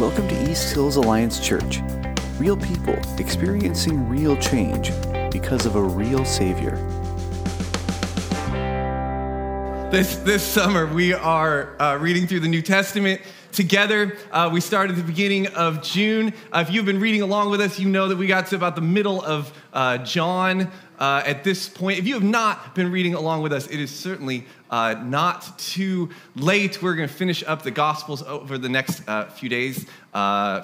Welcome to East Hills Alliance Church. Real people experiencing real change because of a real Savior. This, this summer, we are uh, reading through the New Testament together. Uh, we started at the beginning of June. Uh, if you've been reading along with us, you know that we got to about the middle of uh, John uh, at this point. If you have not been reading along with us, it is certainly uh, not too late. We're going to finish up the Gospels over the next uh, few days,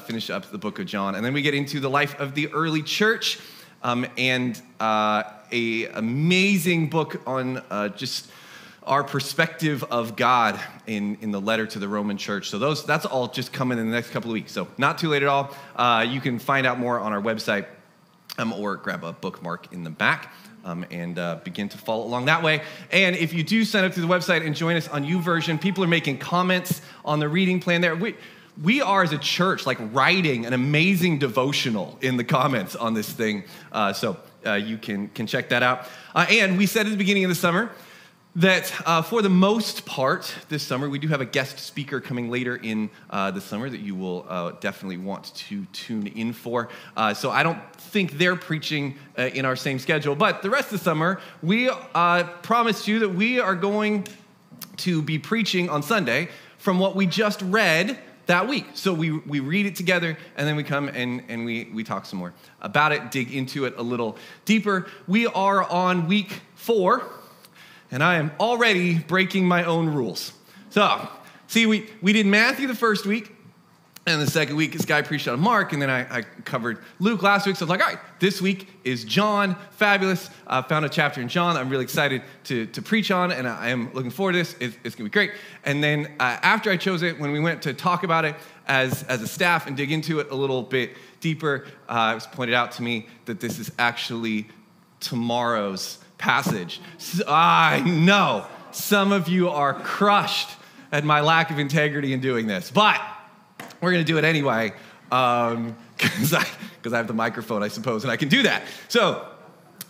finish up the book of John. And then we get into the life of the early church um, and a amazing book on just our perspective of God in, in the letter to the Roman church. So those that's all just coming in the next couple of weeks. So not too late at all. Uh, you can find out more on our website um, or grab a bookmark in the back. Um, and uh, begin to follow along that way. And if you do sign up to the website and join us on YouVersion, people are making comments on the reading plan there. We, we are as a church like writing an amazing devotional in the comments on this thing. Uh, so uh, you can, can check that out. Uh, and we said at the beginning of the summer that uh, for the most part this summer, we do have a guest speaker coming later in uh, the summer that you will uh, definitely want to tune in for. Uh, so I don't think they're preaching uh, in our same schedule, but the rest of the summer, we uh, promised you that we are going to be preaching on Sunday from what we just read that week. So we, we read it together and then we come and, and we, we talk some more about it, dig into it a little deeper. We are on week four and I am already breaking my own rules. So, see, we, we did Matthew the first week, and the second week, this guy preached on Mark, and then I, I, covered Luke last week. So I was like, all right, this week is John. Fabulous. I found a chapter in John I'm really excited to, to preach on, and I am looking forward to this. It's, it's going to be great. And then uh, after I chose it, when we went to talk about it as, as a staff and dig into it a little bit deeper, uh, it was pointed out to me that this is actually tomorrow's passage. I know some of you are crushed at my lack of integrity in doing this, but we're going to do it anyway because um, I, I have the microphone, I suppose, and I can do that. So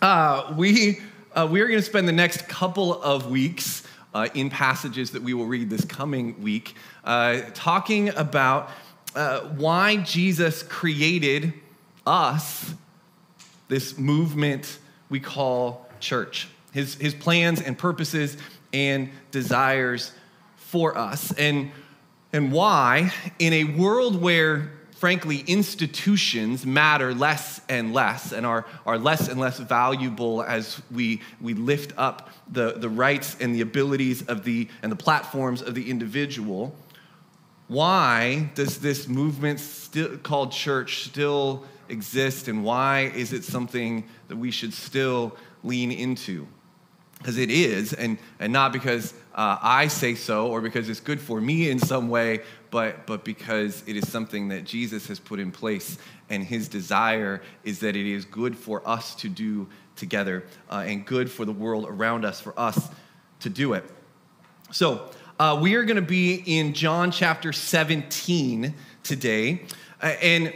uh, we, uh, we are going to spend the next couple of weeks uh, in passages that we will read this coming week uh, talking about uh, why Jesus created us, this movement we call church, his, his plans and purposes and desires for us. And, and why, in a world where, frankly, institutions matter less and less and are, are less and less valuable as we, we lift up the, the rights and the abilities of the, and the platforms of the individual, why does this movement still, called church still exist and why is it something that we should still lean into. Because it is, and, and not because uh, I say so or because it's good for me in some way, but, but because it is something that Jesus has put in place, and his desire is that it is good for us to do together uh, and good for the world around us, for us to do it. So, uh, we are going to be in John chapter 17 today. Uh, and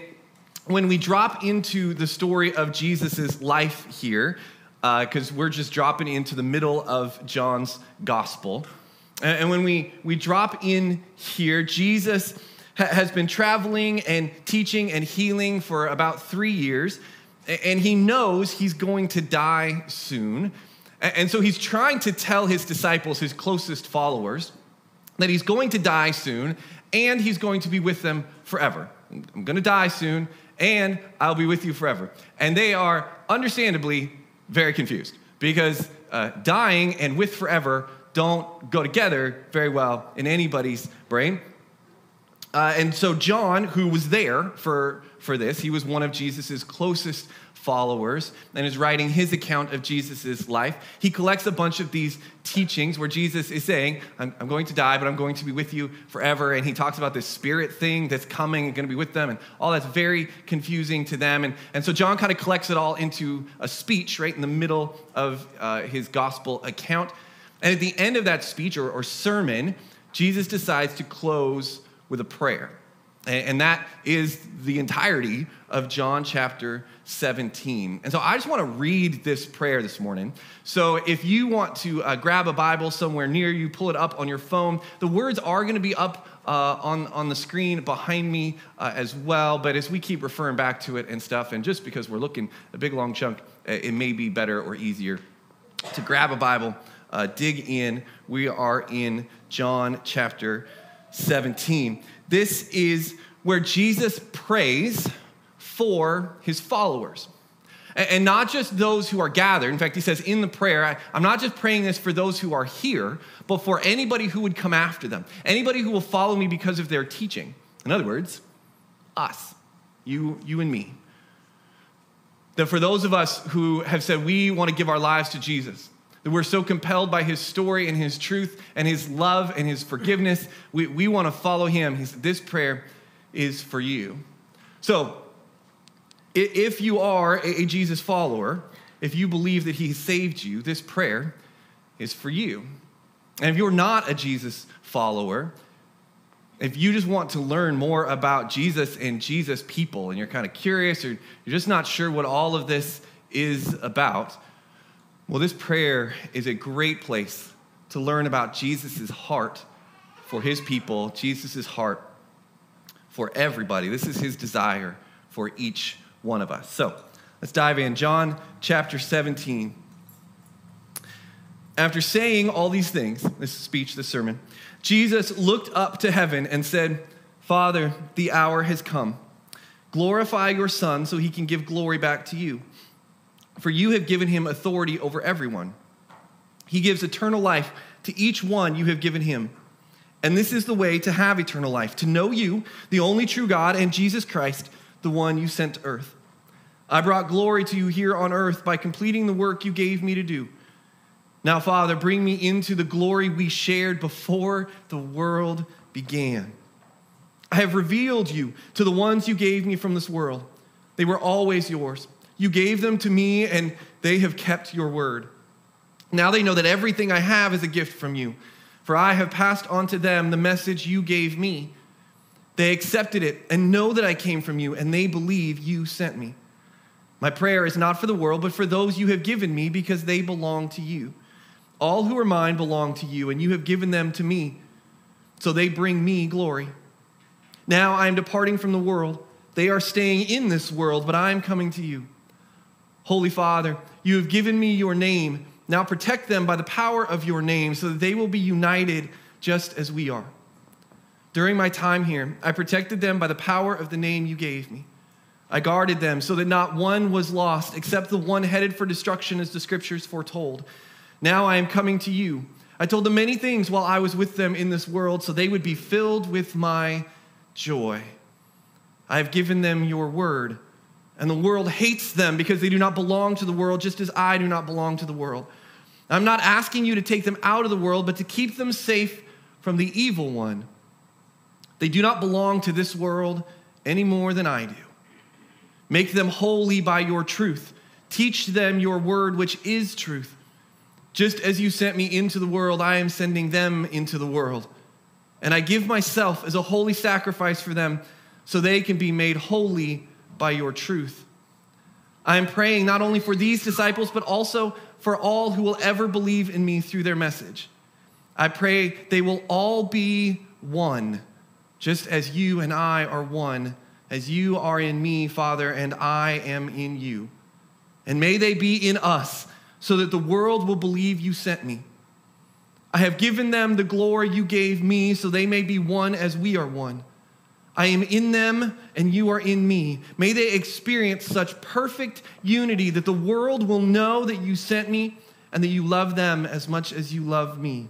when we drop into the story of Jesus' life here, because uh, we're just dropping into the middle of John's gospel. And when we, we drop in here, Jesus ha- has been traveling and teaching and healing for about three years, and he knows he's going to die soon. And so he's trying to tell his disciples, his closest followers, that he's going to die soon and he's going to be with them forever. I'm going to die soon and I'll be with you forever. And they are understandably very confused because uh, dying and with forever don't go together very well in anybody's brain. Uh, and so John, who was there for, for this, he was one of Jesus' closest followers and is writing his account of Jesus' life. He collects a bunch of these teachings where Jesus is saying, I'm, I'm, going to die, but I'm going to be with you forever. And he talks about this spirit thing that's coming and going to be with them, and all that's very confusing to them. And, and so John kind of collects it all into a speech right in the middle of uh, his gospel account. And at the end of that speech or, or sermon, Jesus decides to close with a prayer. And that is the entirety of John chapter 17. And so I just want to read this prayer this morning. So if you want to uh, grab a Bible somewhere near you, pull it up on your phone. The words are going to be up uh, on, on the screen behind me uh, as well. But as we keep referring back to it and stuff, and just because we're looking a big long chunk, uh, it may be better or easier to grab a Bible, uh, dig in. We are in John chapter 17. This is where Jesus prays for his followers. And not just those who are gathered. In fact, he says in the prayer, I'm not just praying this for those who are here, but for anybody who would come after them, anybody who will follow me because of their teaching. In other words, us, you, you and me. That for those of us who have said we want to give our lives to Jesus, that we're so compelled by his story and his truth and his love and his forgiveness, we, we want to follow him. He said, This prayer is for you. So, if you are a Jesus follower, if you believe that he saved you, this prayer is for you. And if you're not a Jesus follower, if you just want to learn more about Jesus and Jesus people, and you're kind of curious or you're just not sure what all of this is about, well, this prayer is a great place to learn about Jesus' heart for his people, Jesus' heart for everybody. This is his desire for each one of us. So let's dive in. John chapter 17. After saying all these things, this speech, this sermon, Jesus looked up to heaven and said, Father, the hour has come. Glorify your Son so he can give glory back to you. For you have given him authority over everyone. He gives eternal life to each one you have given him. And this is the way to have eternal life to know you, the only true God, and Jesus Christ the one you sent to earth. I brought glory to you here on earth by completing the work you gave me to do. Now, Father, bring me into the glory we shared before the world began. I have revealed you to the ones you gave me from this world. They were always yours. You gave them to me, and they have kept your word. Now they know that everything I have is a gift from you, for I have passed on to them the message you gave me. They accepted it and know that I came from you, and they believe you sent me. My prayer is not for the world, but for those you have given me, because they belong to you. All who are mine belong to you, and you have given them to me, so they bring me glory. Now I am departing from the world. They are staying in this world, but I am coming to you. Holy Father, you have given me your name. Now protect them by the power of your name, so that they will be united just as we are. During my time here, I protected them by the power of the name you gave me. I guarded them so that not one was lost except the one headed for destruction, as the scriptures foretold. Now I am coming to you. I told them many things while I was with them in this world, so they would be filled with my joy. I have given them your word, and the world hates them because they do not belong to the world, just as I do not belong to the world. I'm not asking you to take them out of the world, but to keep them safe from the evil one. They do not belong to this world any more than I do. Make them holy by your truth. Teach them your word, which is truth. Just as you sent me into the world, I am sending them into the world. And I give myself as a holy sacrifice for them so they can be made holy by your truth. I am praying not only for these disciples, but also for all who will ever believe in me through their message. I pray they will all be one just as you and I are one, as you are in me, Father, and I am in you. And may they be in us, so that the world will believe you sent me. I have given them the glory you gave me, so they may be one as we are one. I am in them, and you are in me. May they experience such perfect unity that the world will know that you sent me and that you love them as much as you love me.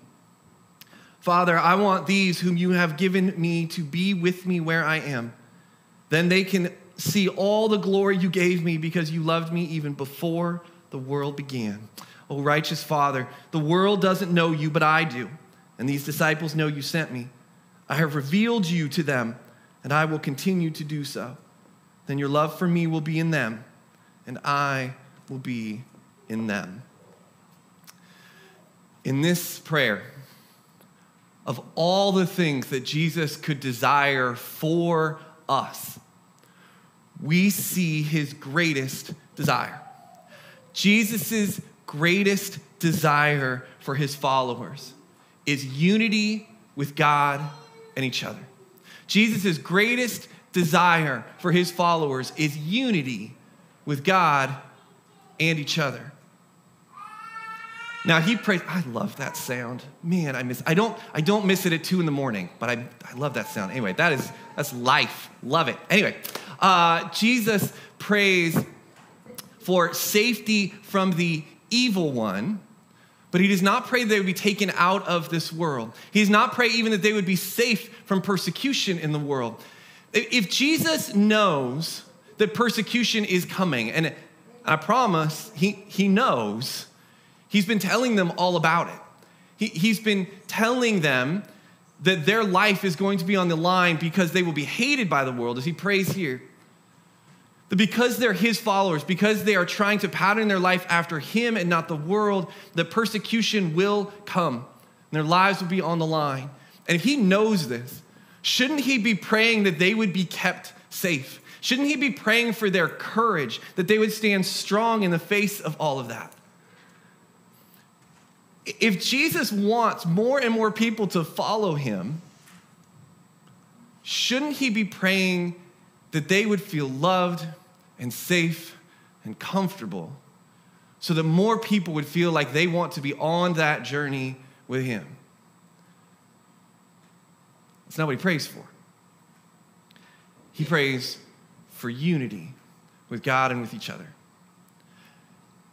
Father, I want these whom you have given me to be with me where I am. Then they can see all the glory you gave me because you loved me even before the world began. Oh, righteous Father, the world doesn't know you, but I do. And these disciples know you sent me. I have revealed you to them, and I will continue to do so. Then your love for me will be in them, and I will be in them. In this prayer, of all the things that Jesus could desire for us, we see his greatest desire. Jesus' greatest desire for his followers is unity with God and each other. Jesus' greatest desire for his followers is unity with God and each other. Now he prays. I love that sound. Man, I miss. I don't. I don't miss it at two in the morning, but I, I love that sound. Anyway, that is that's life. Love it. Anyway, uh, Jesus prays for safety from the evil one, but he does not pray they would be taken out of this world. He does not pray even that they would be safe from persecution in the world. If Jesus knows that persecution is coming, and I promise he, he knows, he's been telling them all about it. He, he's been telling them that their life is going to be on the line because they will be hated by the world, as he prays here. That because they're his followers, because they are trying to pattern their life after him and not the world, that persecution will come. And their lives will be on the line. And if he knows this, shouldn't he be praying that they would be kept safe? Shouldn't he be praying for their courage, that they would stand strong in the face of all of that? If Jesus wants more and more people to follow him, shouldn't he be praying that they would feel loved and safe and comfortable so that more people would feel like they want to be on that journey with Him. That's not what He prays for. He prays for unity with God and with each other.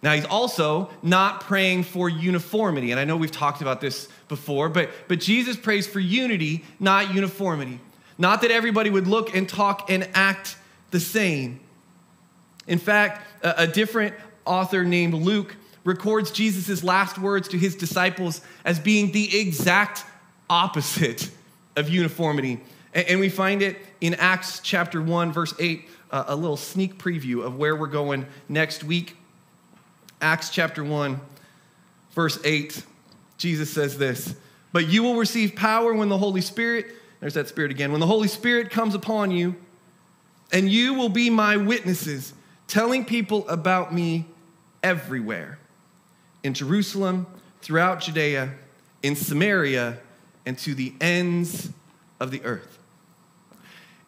Now, he's also not praying for uniformity. And I know we've talked about this before, but, but Jesus prays for unity, not uniformity. Not that everybody would look and talk and act the same. In fact, a, a different author named Luke records Jesus' last words to his disciples as being the exact opposite of uniformity. And, and we find it in Acts chapter 1, verse 8, uh, a little sneak preview of where we're going next week. Acts chapter 1, verse 8, Jesus says this But you will receive power when the Holy Spirit, there's that Spirit again, when the Holy Spirit comes upon you, and you will be my witnesses telling people about me everywhere in Jerusalem, throughout Judea, in Samaria, and to the ends of the earth.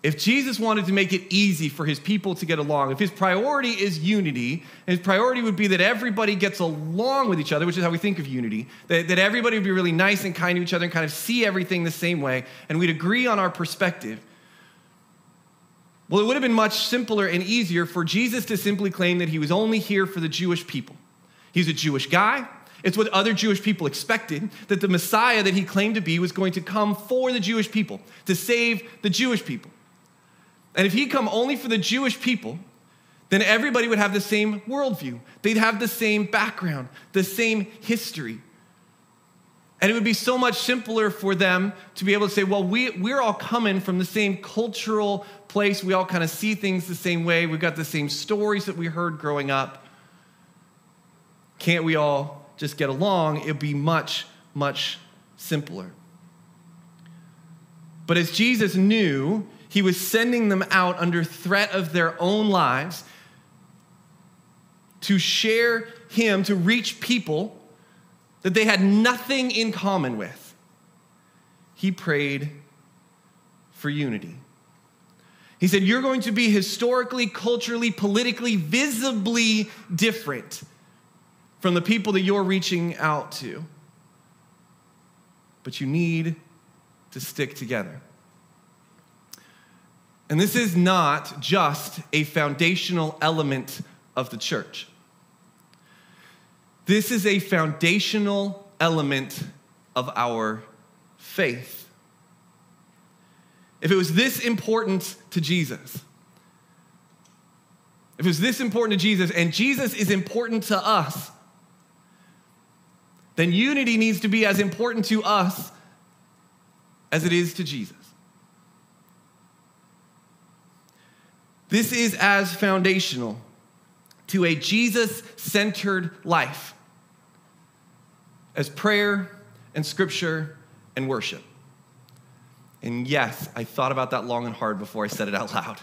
If Jesus wanted to make it easy for his people to get along, if his priority is unity, his priority would be that everybody gets along with each other, which is how we think of unity, that, that everybody would be really nice and kind to each other and kind of see everything the same way, and we'd agree on our perspective, well, it would have been much simpler and easier for Jesus to simply claim that he was only here for the Jewish people. He's a Jewish guy. It's what other Jewish people expected that the Messiah that he claimed to be was going to come for the Jewish people, to save the Jewish people. And if he'd come only for the Jewish people, then everybody would have the same worldview. They'd have the same background, the same history. And it would be so much simpler for them to be able to say, well, we, we're all coming from the same cultural place. We all kind of see things the same way. We've got the same stories that we heard growing up. Can't we all just get along? It'd be much, much simpler. But as Jesus knew, he was sending them out under threat of their own lives to share him, to reach people that they had nothing in common with, he prayed for unity. He said, You're going to be historically, culturally, politically, visibly different from the people that you're reaching out to. But you need to stick together. And this is not just a foundational element of the church. This is a foundational element of our faith. If it was this important to Jesus, if it was this important to Jesus, and Jesus is important to us, then unity needs to be as important to us as it is to Jesus. This is as foundational to a Jesus centered life as prayer and scripture and worship. And yes, I thought about that long and hard before I said it out loud.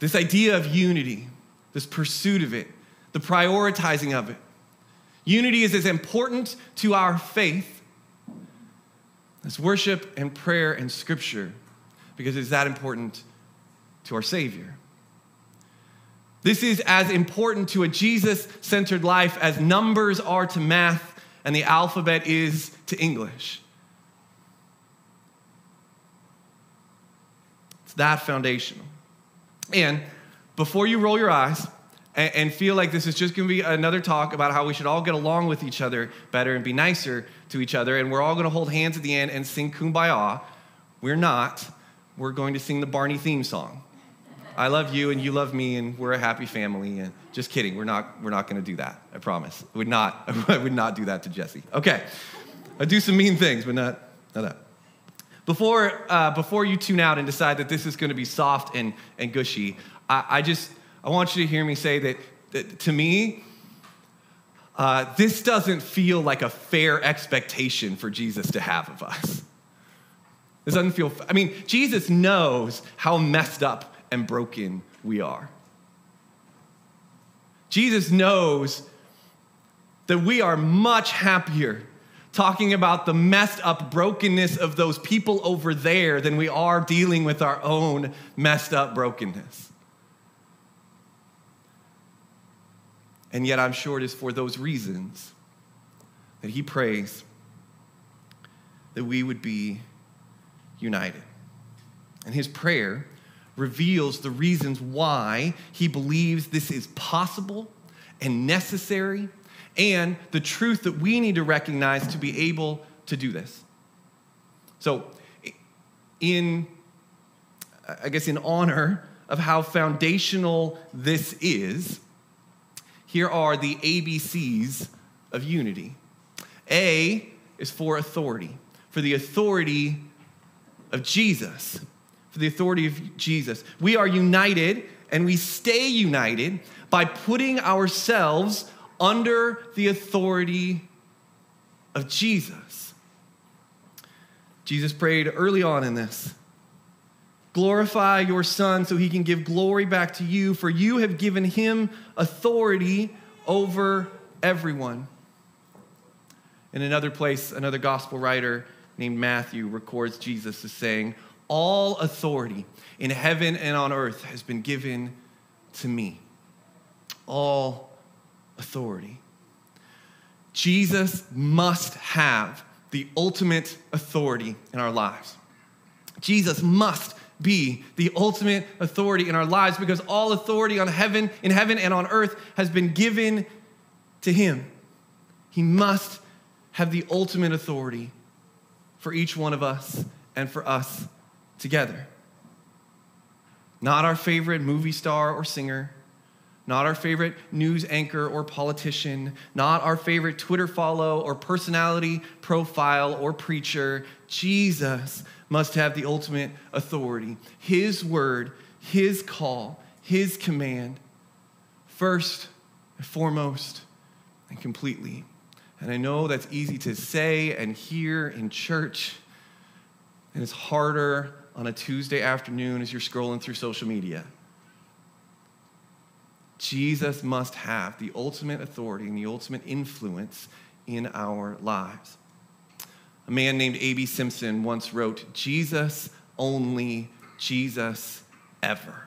This idea of unity, this pursuit of it, the prioritizing of it. Unity is as important to our faith as worship and prayer and scripture because it's that important to our Savior. This is as important to a Jesus centered life as numbers are to math and the alphabet is to English. It's that foundational. And before you roll your eyes and, and feel like this is just going to be another talk about how we should all get along with each other better and be nicer to each other, and we're all going to hold hands at the end and sing Kumbaya, we're not. We're going to sing the Barney theme song. I love you and you love me and we're a happy family. And just kidding, we're not, we're not going to do that. I promise. I would not, I would not do that to Jesse. Okay, I do some mean things, but not, not that. Before, uh, before you tune out and decide that this is going to be soft and, and gushy, I, I just I want you to hear me say that, that to me, uh, this doesn't feel like a fair expectation for Jesus to have of us. This doesn't feel, I mean, Jesus knows how messed up and broken we are. Jesus knows that we are much happier talking about the messed up brokenness of those people over there than we are dealing with our own messed up brokenness. And yet, I'm sure it is for those reasons that he prays that we would be united. And his prayer reveals the reasons why he believes this is possible and necessary and the truth that we need to recognize to be able to do this. So, in, I guess, in honor of how foundational this is, here are the ABCs of unity. A is for authority, for the authority of Jesus. For the authority of Jesus. We are united and we stay united by putting ourselves under the authority of Jesus. Jesus prayed early on in this Glorify your Son so he can give glory back to you, for you have given him authority over everyone. In another place, another gospel writer named Matthew records Jesus as saying, All authority in heaven and on earth has been given to me. All authority. Jesus must have the ultimate authority in our lives. Jesus must be the ultimate authority in our lives because all authority on heaven in heaven and on earth has been given to him. He must have the ultimate authority for each one of us and for us together. Not our favorite movie star or singer, not our favorite news anchor or politician, not our favorite Twitter follow or personality profile or preacher. Jesus must have the ultimate authority. His word, his call, his command, first and foremost and completely. And I know that's easy to say and hear in church, and it's harder on a Tuesday afternoon as you're scrolling through social media. Jesus must have the ultimate authority and the ultimate influence in our lives. A man named A.B. Simpson once wrote, Jesus only, Jesus ever.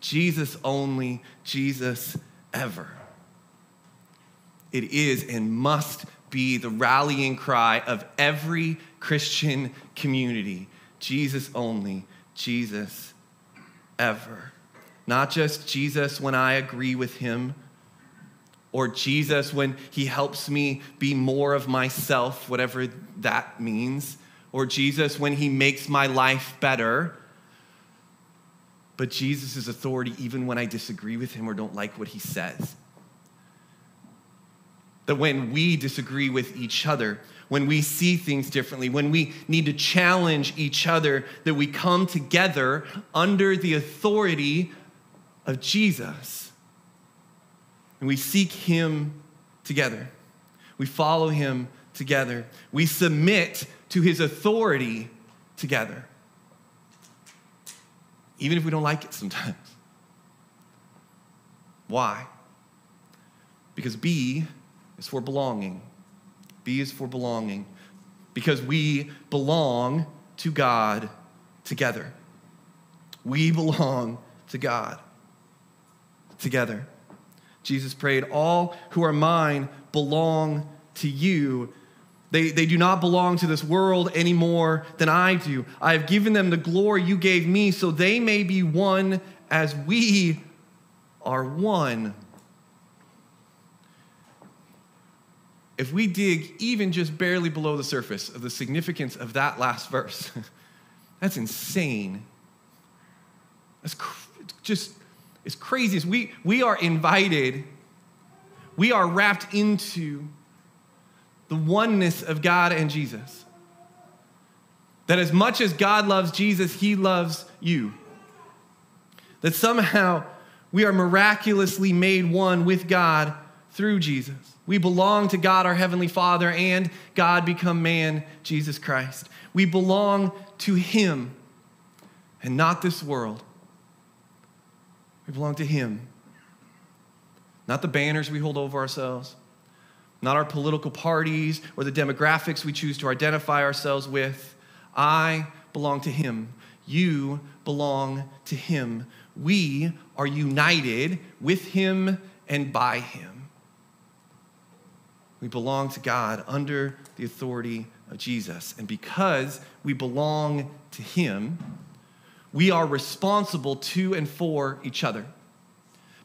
Jesus only, Jesus ever. It is and must be the rallying cry of every Christian community Jesus only, Jesus ever. Not just Jesus when I agree with him, or Jesus when he helps me be more of myself, whatever that means, or Jesus when he makes my life better. But Jesus' authority even when I disagree with him or don't like what he says that when we disagree with each other, when we see things differently, when we need to challenge each other, that we come together under the authority of Jesus. And we seek Him together. We follow Him together. We submit to His authority together, even if we don't like it sometimes. Why? Because B is for belonging. B is for belonging. because we belong to God together. We belong to God together. Jesus prayed, All who are mine belong to you. They, they do not belong to this world any more than I do. I have given them the glory you gave me so they may be one as we are one. If we dig even just barely below the surface of the significance of that last verse, that's insane. That's cr- just, it's crazy. We, we are invited, we are wrapped into the oneness of God and Jesus. That as much as God loves Jesus, he loves you. That somehow we are miraculously made one with God through Jesus. We belong to God, our Heavenly Father, and God become man, Jesus Christ. We belong to Him and not this world. We belong to Him. Not the banners we hold over ourselves, not our political parties or the demographics we choose to identify ourselves with. I belong to Him. You belong to Him. We are united with Him and by Him. We belong to God under the authority of Jesus. And because we belong to Him, we are responsible to and for each other.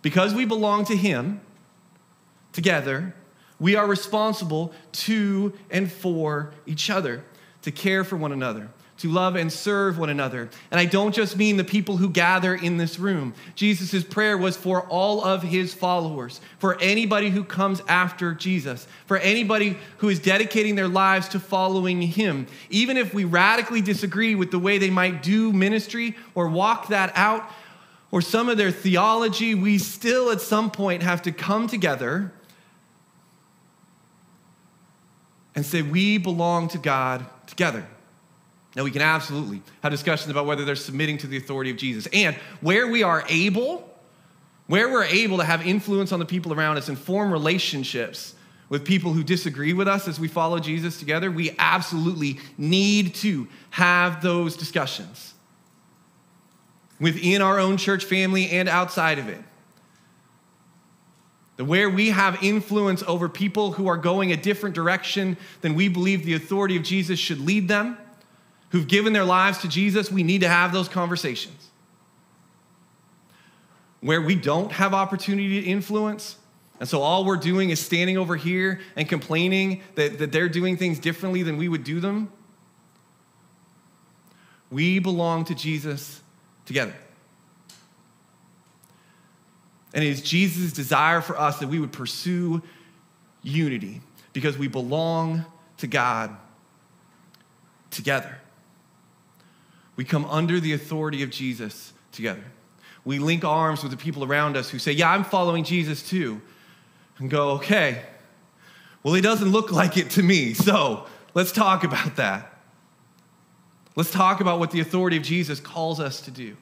Because we belong to Him together, we are responsible to and for each other, to care for one another, to love and serve one another. And I don't just mean the people who gather in this room. Jesus' prayer was for all of his followers, for anybody who comes after Jesus, for anybody who is dedicating their lives to following him. Even if we radically disagree with the way they might do ministry or walk that out, or some of their theology, we still at some point have to come together and say, We belong to God together. Now, we can absolutely have discussions about whether they're submitting to the authority of Jesus. And where we are able, where we're able to have influence on the people around us and form relationships with people who disagree with us as we follow Jesus together, we absolutely need to have those discussions within our own church family and outside of it. The where we have influence over people who are going a different direction than we believe the authority of Jesus should lead them who've given their lives to Jesus, we need to have those conversations. Where we don't have opportunity to influence, and so all we're doing is standing over here and complaining that, that they're doing things differently than we would do them, we belong to Jesus together. And it is Jesus' desire for us that we would pursue unity because we belong to God together. We come under the authority of Jesus together. We link arms with the people around us who say, Yeah, I'm following Jesus too. And go, Okay, well, he doesn't look like it to me. So let's talk about that. Let's talk about what the authority of Jesus calls us to do.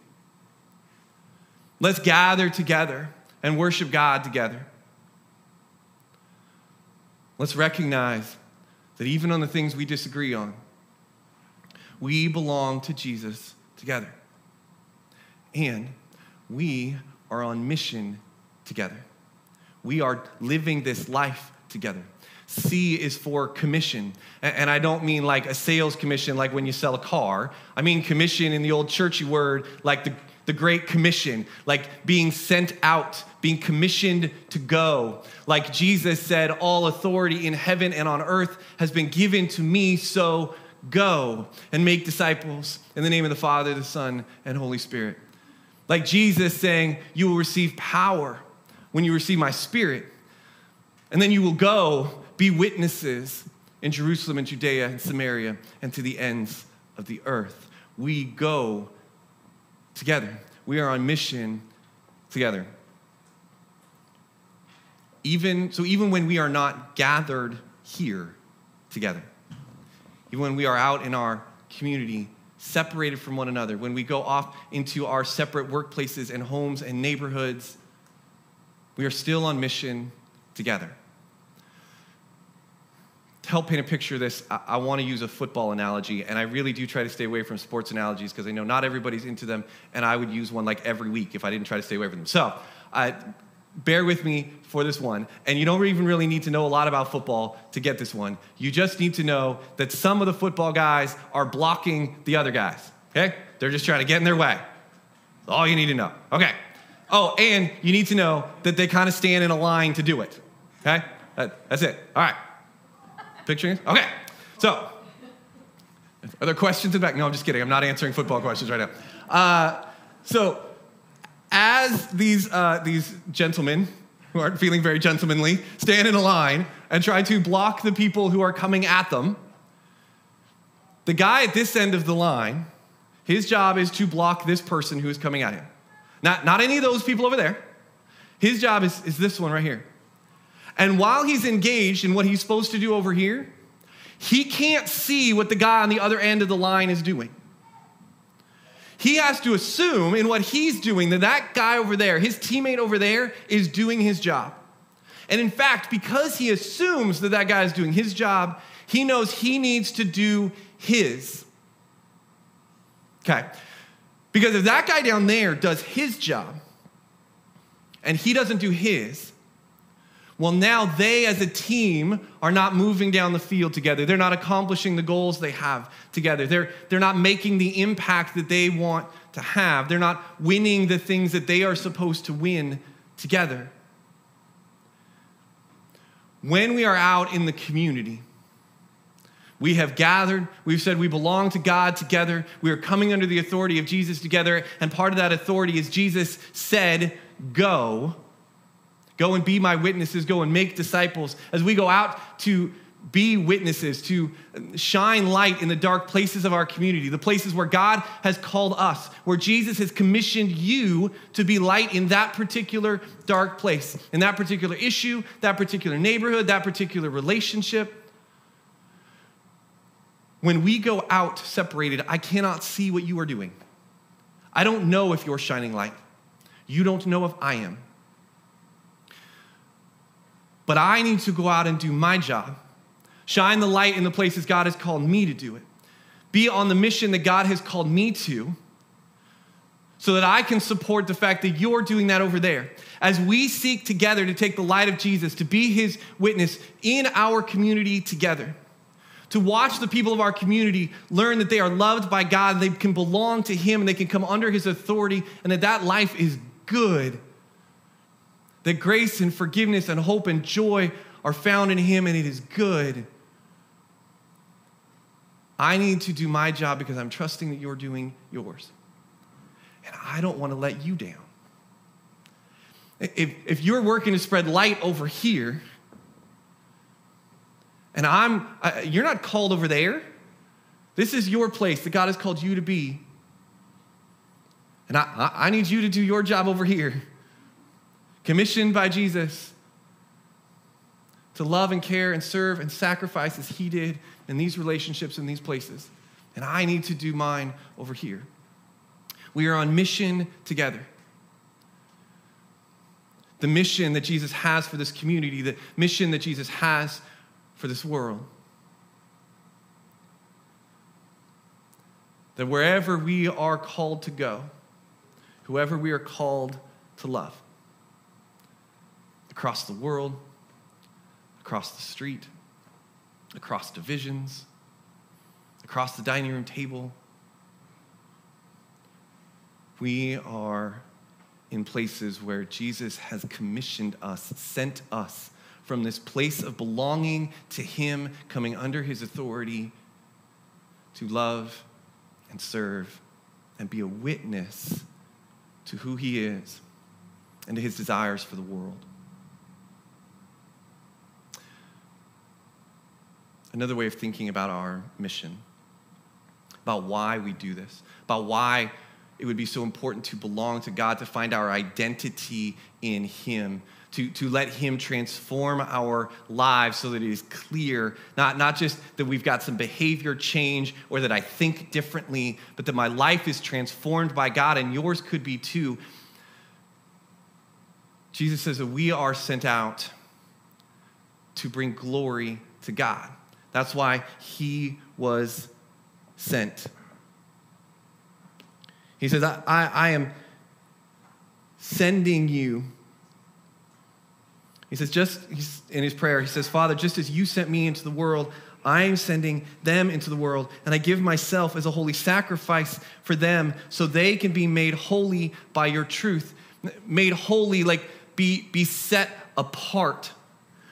Let's gather together and worship God together. Let's recognize that even on the things we disagree on, we belong to Jesus together. And we are on mission together. We are living this life together. C is for commission. And I don't mean like a sales commission, like when you sell a car. I mean commission in the old churchy word, like the, the Great Commission, like being sent out, being commissioned to go. Like Jesus said, All authority in heaven and on earth has been given to me, so Go and make disciples in the name of the Father, the Son, and Holy Spirit. Like Jesus saying, You will receive power when you receive my spirit. And then you will go be witnesses in Jerusalem and Judea and Samaria and to the ends of the earth. We go together. We are on mission together. Even so even when we are not gathered here together even when we are out in our community, separated from one another, when we go off into our separate workplaces and homes and neighborhoods, we are still on mission together. to help paint a picture of this, I, I want to use a football analogy, and I really do try to stay away from sports analogies because I know not everybody's into them, and I would use one like every week if I didn't try to stay away from them. So, uh, bear with me for this one. And you don't even really need to know a lot about football to get this one. You just need to know that some of the football guys are blocking the other guys, okay? They're just trying to get in their way. That's all you need to know. Okay. Oh, and you need to know that they kind of stand in a line to do it, okay? That, that's it. All right. Picturing? Okay. So, are there questions in the back? No, I'm just kidding. I'm not answering football questions right now. Uh, so, as these, uh, these gentlemen who aren't feeling very gentlemanly stand in a line and try to block the people who are coming at them, the guy at this end of the line, his job is to block this person who is coming at him. Not, not any of those people over there. His job is, is this one right here. And while he's engaged in what he's supposed to do over here, he can't see what the guy on the other end of the line is doing. He has to assume in what he's doing that that guy over there, his teammate over there, is doing his job. And in fact, because he assumes that that guy is doing his job, he knows he needs to do his. Okay. Because if that guy down there does his job and he doesn't do his, well, now they as a team are not moving down the field together. They're not accomplishing the goals they have together. They're, they're not making the impact that they want to have. They're not winning the things that they are supposed to win together. When we are out in the community, we have gathered. We've said we belong to God together. We are coming under the authority of Jesus together. And part of that authority is Jesus said, Go Go and be my witnesses, go and make disciples. As we go out to be witnesses, to shine light in the dark places of our community, the places where God has called us, where Jesus has commissioned you to be light in that particular dark place, in that particular issue, that particular neighborhood, that particular relationship. When we go out separated, I cannot see what you are doing. I don't know if you're shining light. You don't know if I am. But I need to go out and do my job. Shine the light in the places God has called me to do it. Be on the mission that God has called me to so that I can support the fact that you're doing that over there. As we seek together to take the light of Jesus, to be his witness in our community together, to watch the people of our community learn that they are loved by God, they can belong to him, and they can come under his authority, and that that life is good that grace and forgiveness and hope and joy are found in Him and it is good. I need to do my job because I'm trusting that you're doing yours. And I don't want to let you down. If, if you're working to spread light over here, and I'm, you're not called over there. This is your place that God has called you to be. And I, I need you to do your job over here commissioned by Jesus to love and care and serve and sacrifice as he did in these relationships in these places. And I need to do mine over here. We are on mission together. The mission that Jesus has for this community, the mission that Jesus has for this world. That wherever we are called to go, whoever we are called to love, across the world, across the street, across divisions, across the dining room table. We are in places where Jesus has commissioned us, sent us from this place of belonging to Him, coming under His authority to love and serve and be a witness to who He is and to His desires for the world. Another way of thinking about our mission, about why we do this, about why it would be so important to belong to God, to find our identity in Him, to, to let Him transform our lives so that it is clear, not, not just that we've got some behavior change or that I think differently, but that my life is transformed by God and yours could be too. Jesus says that we are sent out to bring glory to God That's why he was sent. He says, I, I, I am sending you. He says, just in his prayer, he says, Father, just as you sent me into the world, I am sending them into the world, and I give myself as a holy sacrifice for them so they can be made holy by your truth. Made holy, like be, be set apart,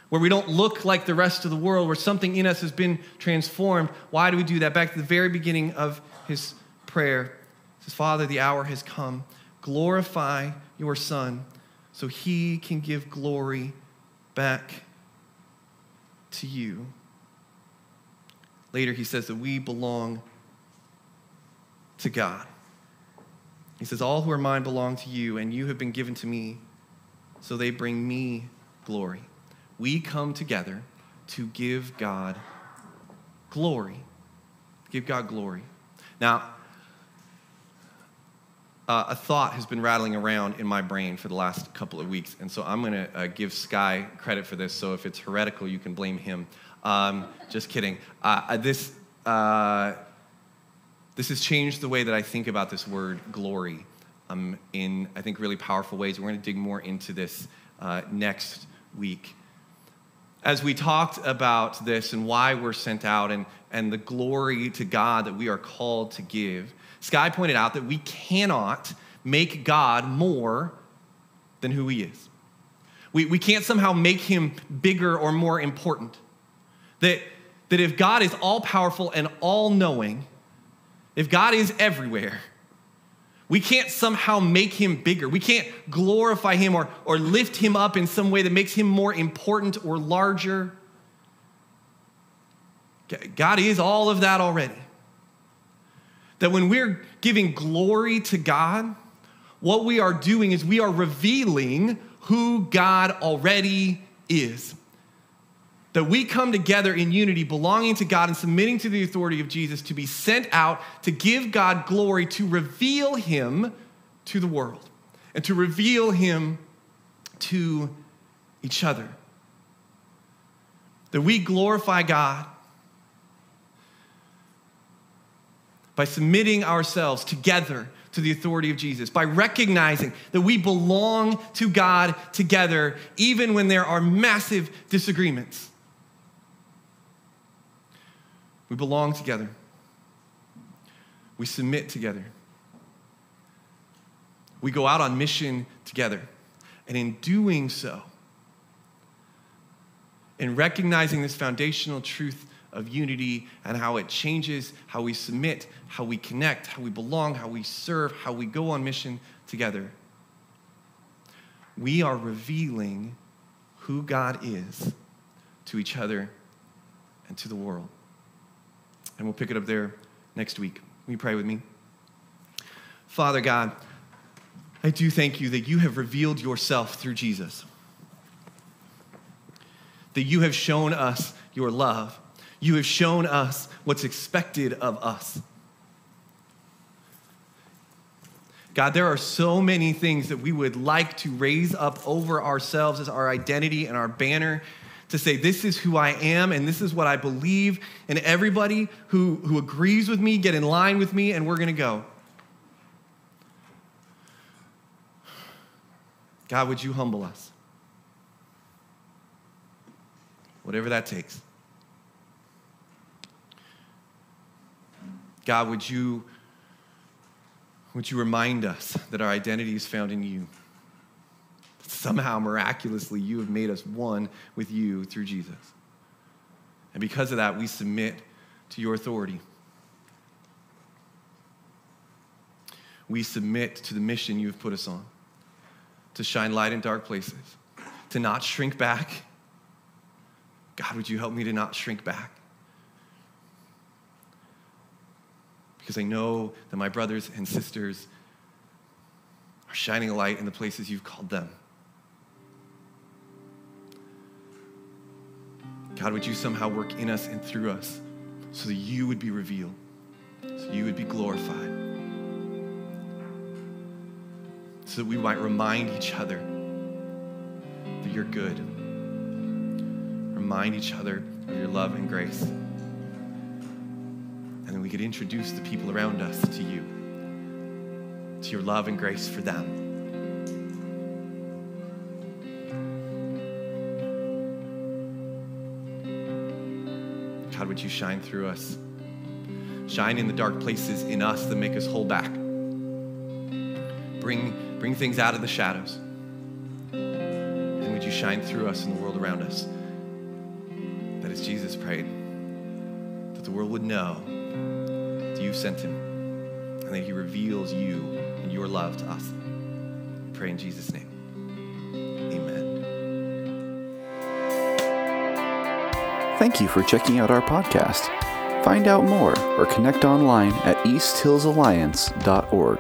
where we don't look like the rest of the world, where something in us has been transformed. Why do we do that? Back to the very beginning of his prayer. He says, Father, the hour has come. Glorify your Son so he can give glory back to you. Later, he says that we belong to God. He says, All who are mine belong to you, and you have been given to me, so they bring me glory. We come together to give God glory. Give God glory. Now, uh, a thought has been rattling around in my brain for the last couple of weeks, and so I'm going to uh, give Sky credit for this. So if it's heretical, you can blame him. Um, just kidding. Uh, this uh, this has changed the way that I think about this word glory um, in I think really powerful ways. We're going to dig more into this uh, next week. As we talked about this and why we're sent out and, and the glory to God that we are called to give, Sky pointed out that we cannot make God more than who he is. We, we can't somehow make him bigger or more important. That, that if God is all powerful and all knowing, if God is everywhere, we can't somehow make him bigger. We can't glorify him or, or lift him up in some way that makes him more important or larger. God is all of that already. That when we're giving glory to God, what we are doing is we are revealing who God already is. That we come together in unity, belonging to God and submitting to the authority of Jesus to be sent out to give God glory, to reveal Him to the world, and to reveal Him to each other. That we glorify God by submitting ourselves together to the authority of Jesus, by recognizing that we belong to God together, even when there are massive disagreements. We belong together. We submit together. We go out on mission together. And in doing so, in recognizing this foundational truth of unity and how it changes how we submit, how we connect, how we belong, how we serve, how we go on mission together. We are revealing who God is to each other and to the world. And we'll pick it up there next week. Will you pray with me? Father God, I do thank you that you have revealed yourself through Jesus, that you have shown us your love you have shown us what's expected of us. God, there are so many things that we would like to raise up over ourselves as our identity and our banner to say, This is who I am and this is what I believe. And everybody who, who agrees with me, get in line with me, and we're going to go. God, would you humble us? Whatever that takes. God, would you, would you remind us that our identity is found in you? Somehow, miraculously, you have made us one with you through Jesus. And because of that, we submit to your authority. We submit to the mission you have put us on to shine light in dark places, to not shrink back. God, would you help me to not shrink back? because I know that my brothers and sisters are shining a light in the places you've called them. God, would you somehow work in us and through us so that you would be revealed, so you would be glorified, so that we might remind each other that you're good, remind each other of your love and grace. And then we could introduce the people around us to you, to your love and grace for them. Would you shine through us? Shine in the dark places in us that make us hold back. Bring, bring things out of the shadows. And would you shine through us in the world around us? That as Jesus prayed, that the world would know that you sent him and that he reveals you and your love to us. We pray in Jesus' name. Thank you for checking out our podcast. Find out more or connect online at easthillsalliance.org.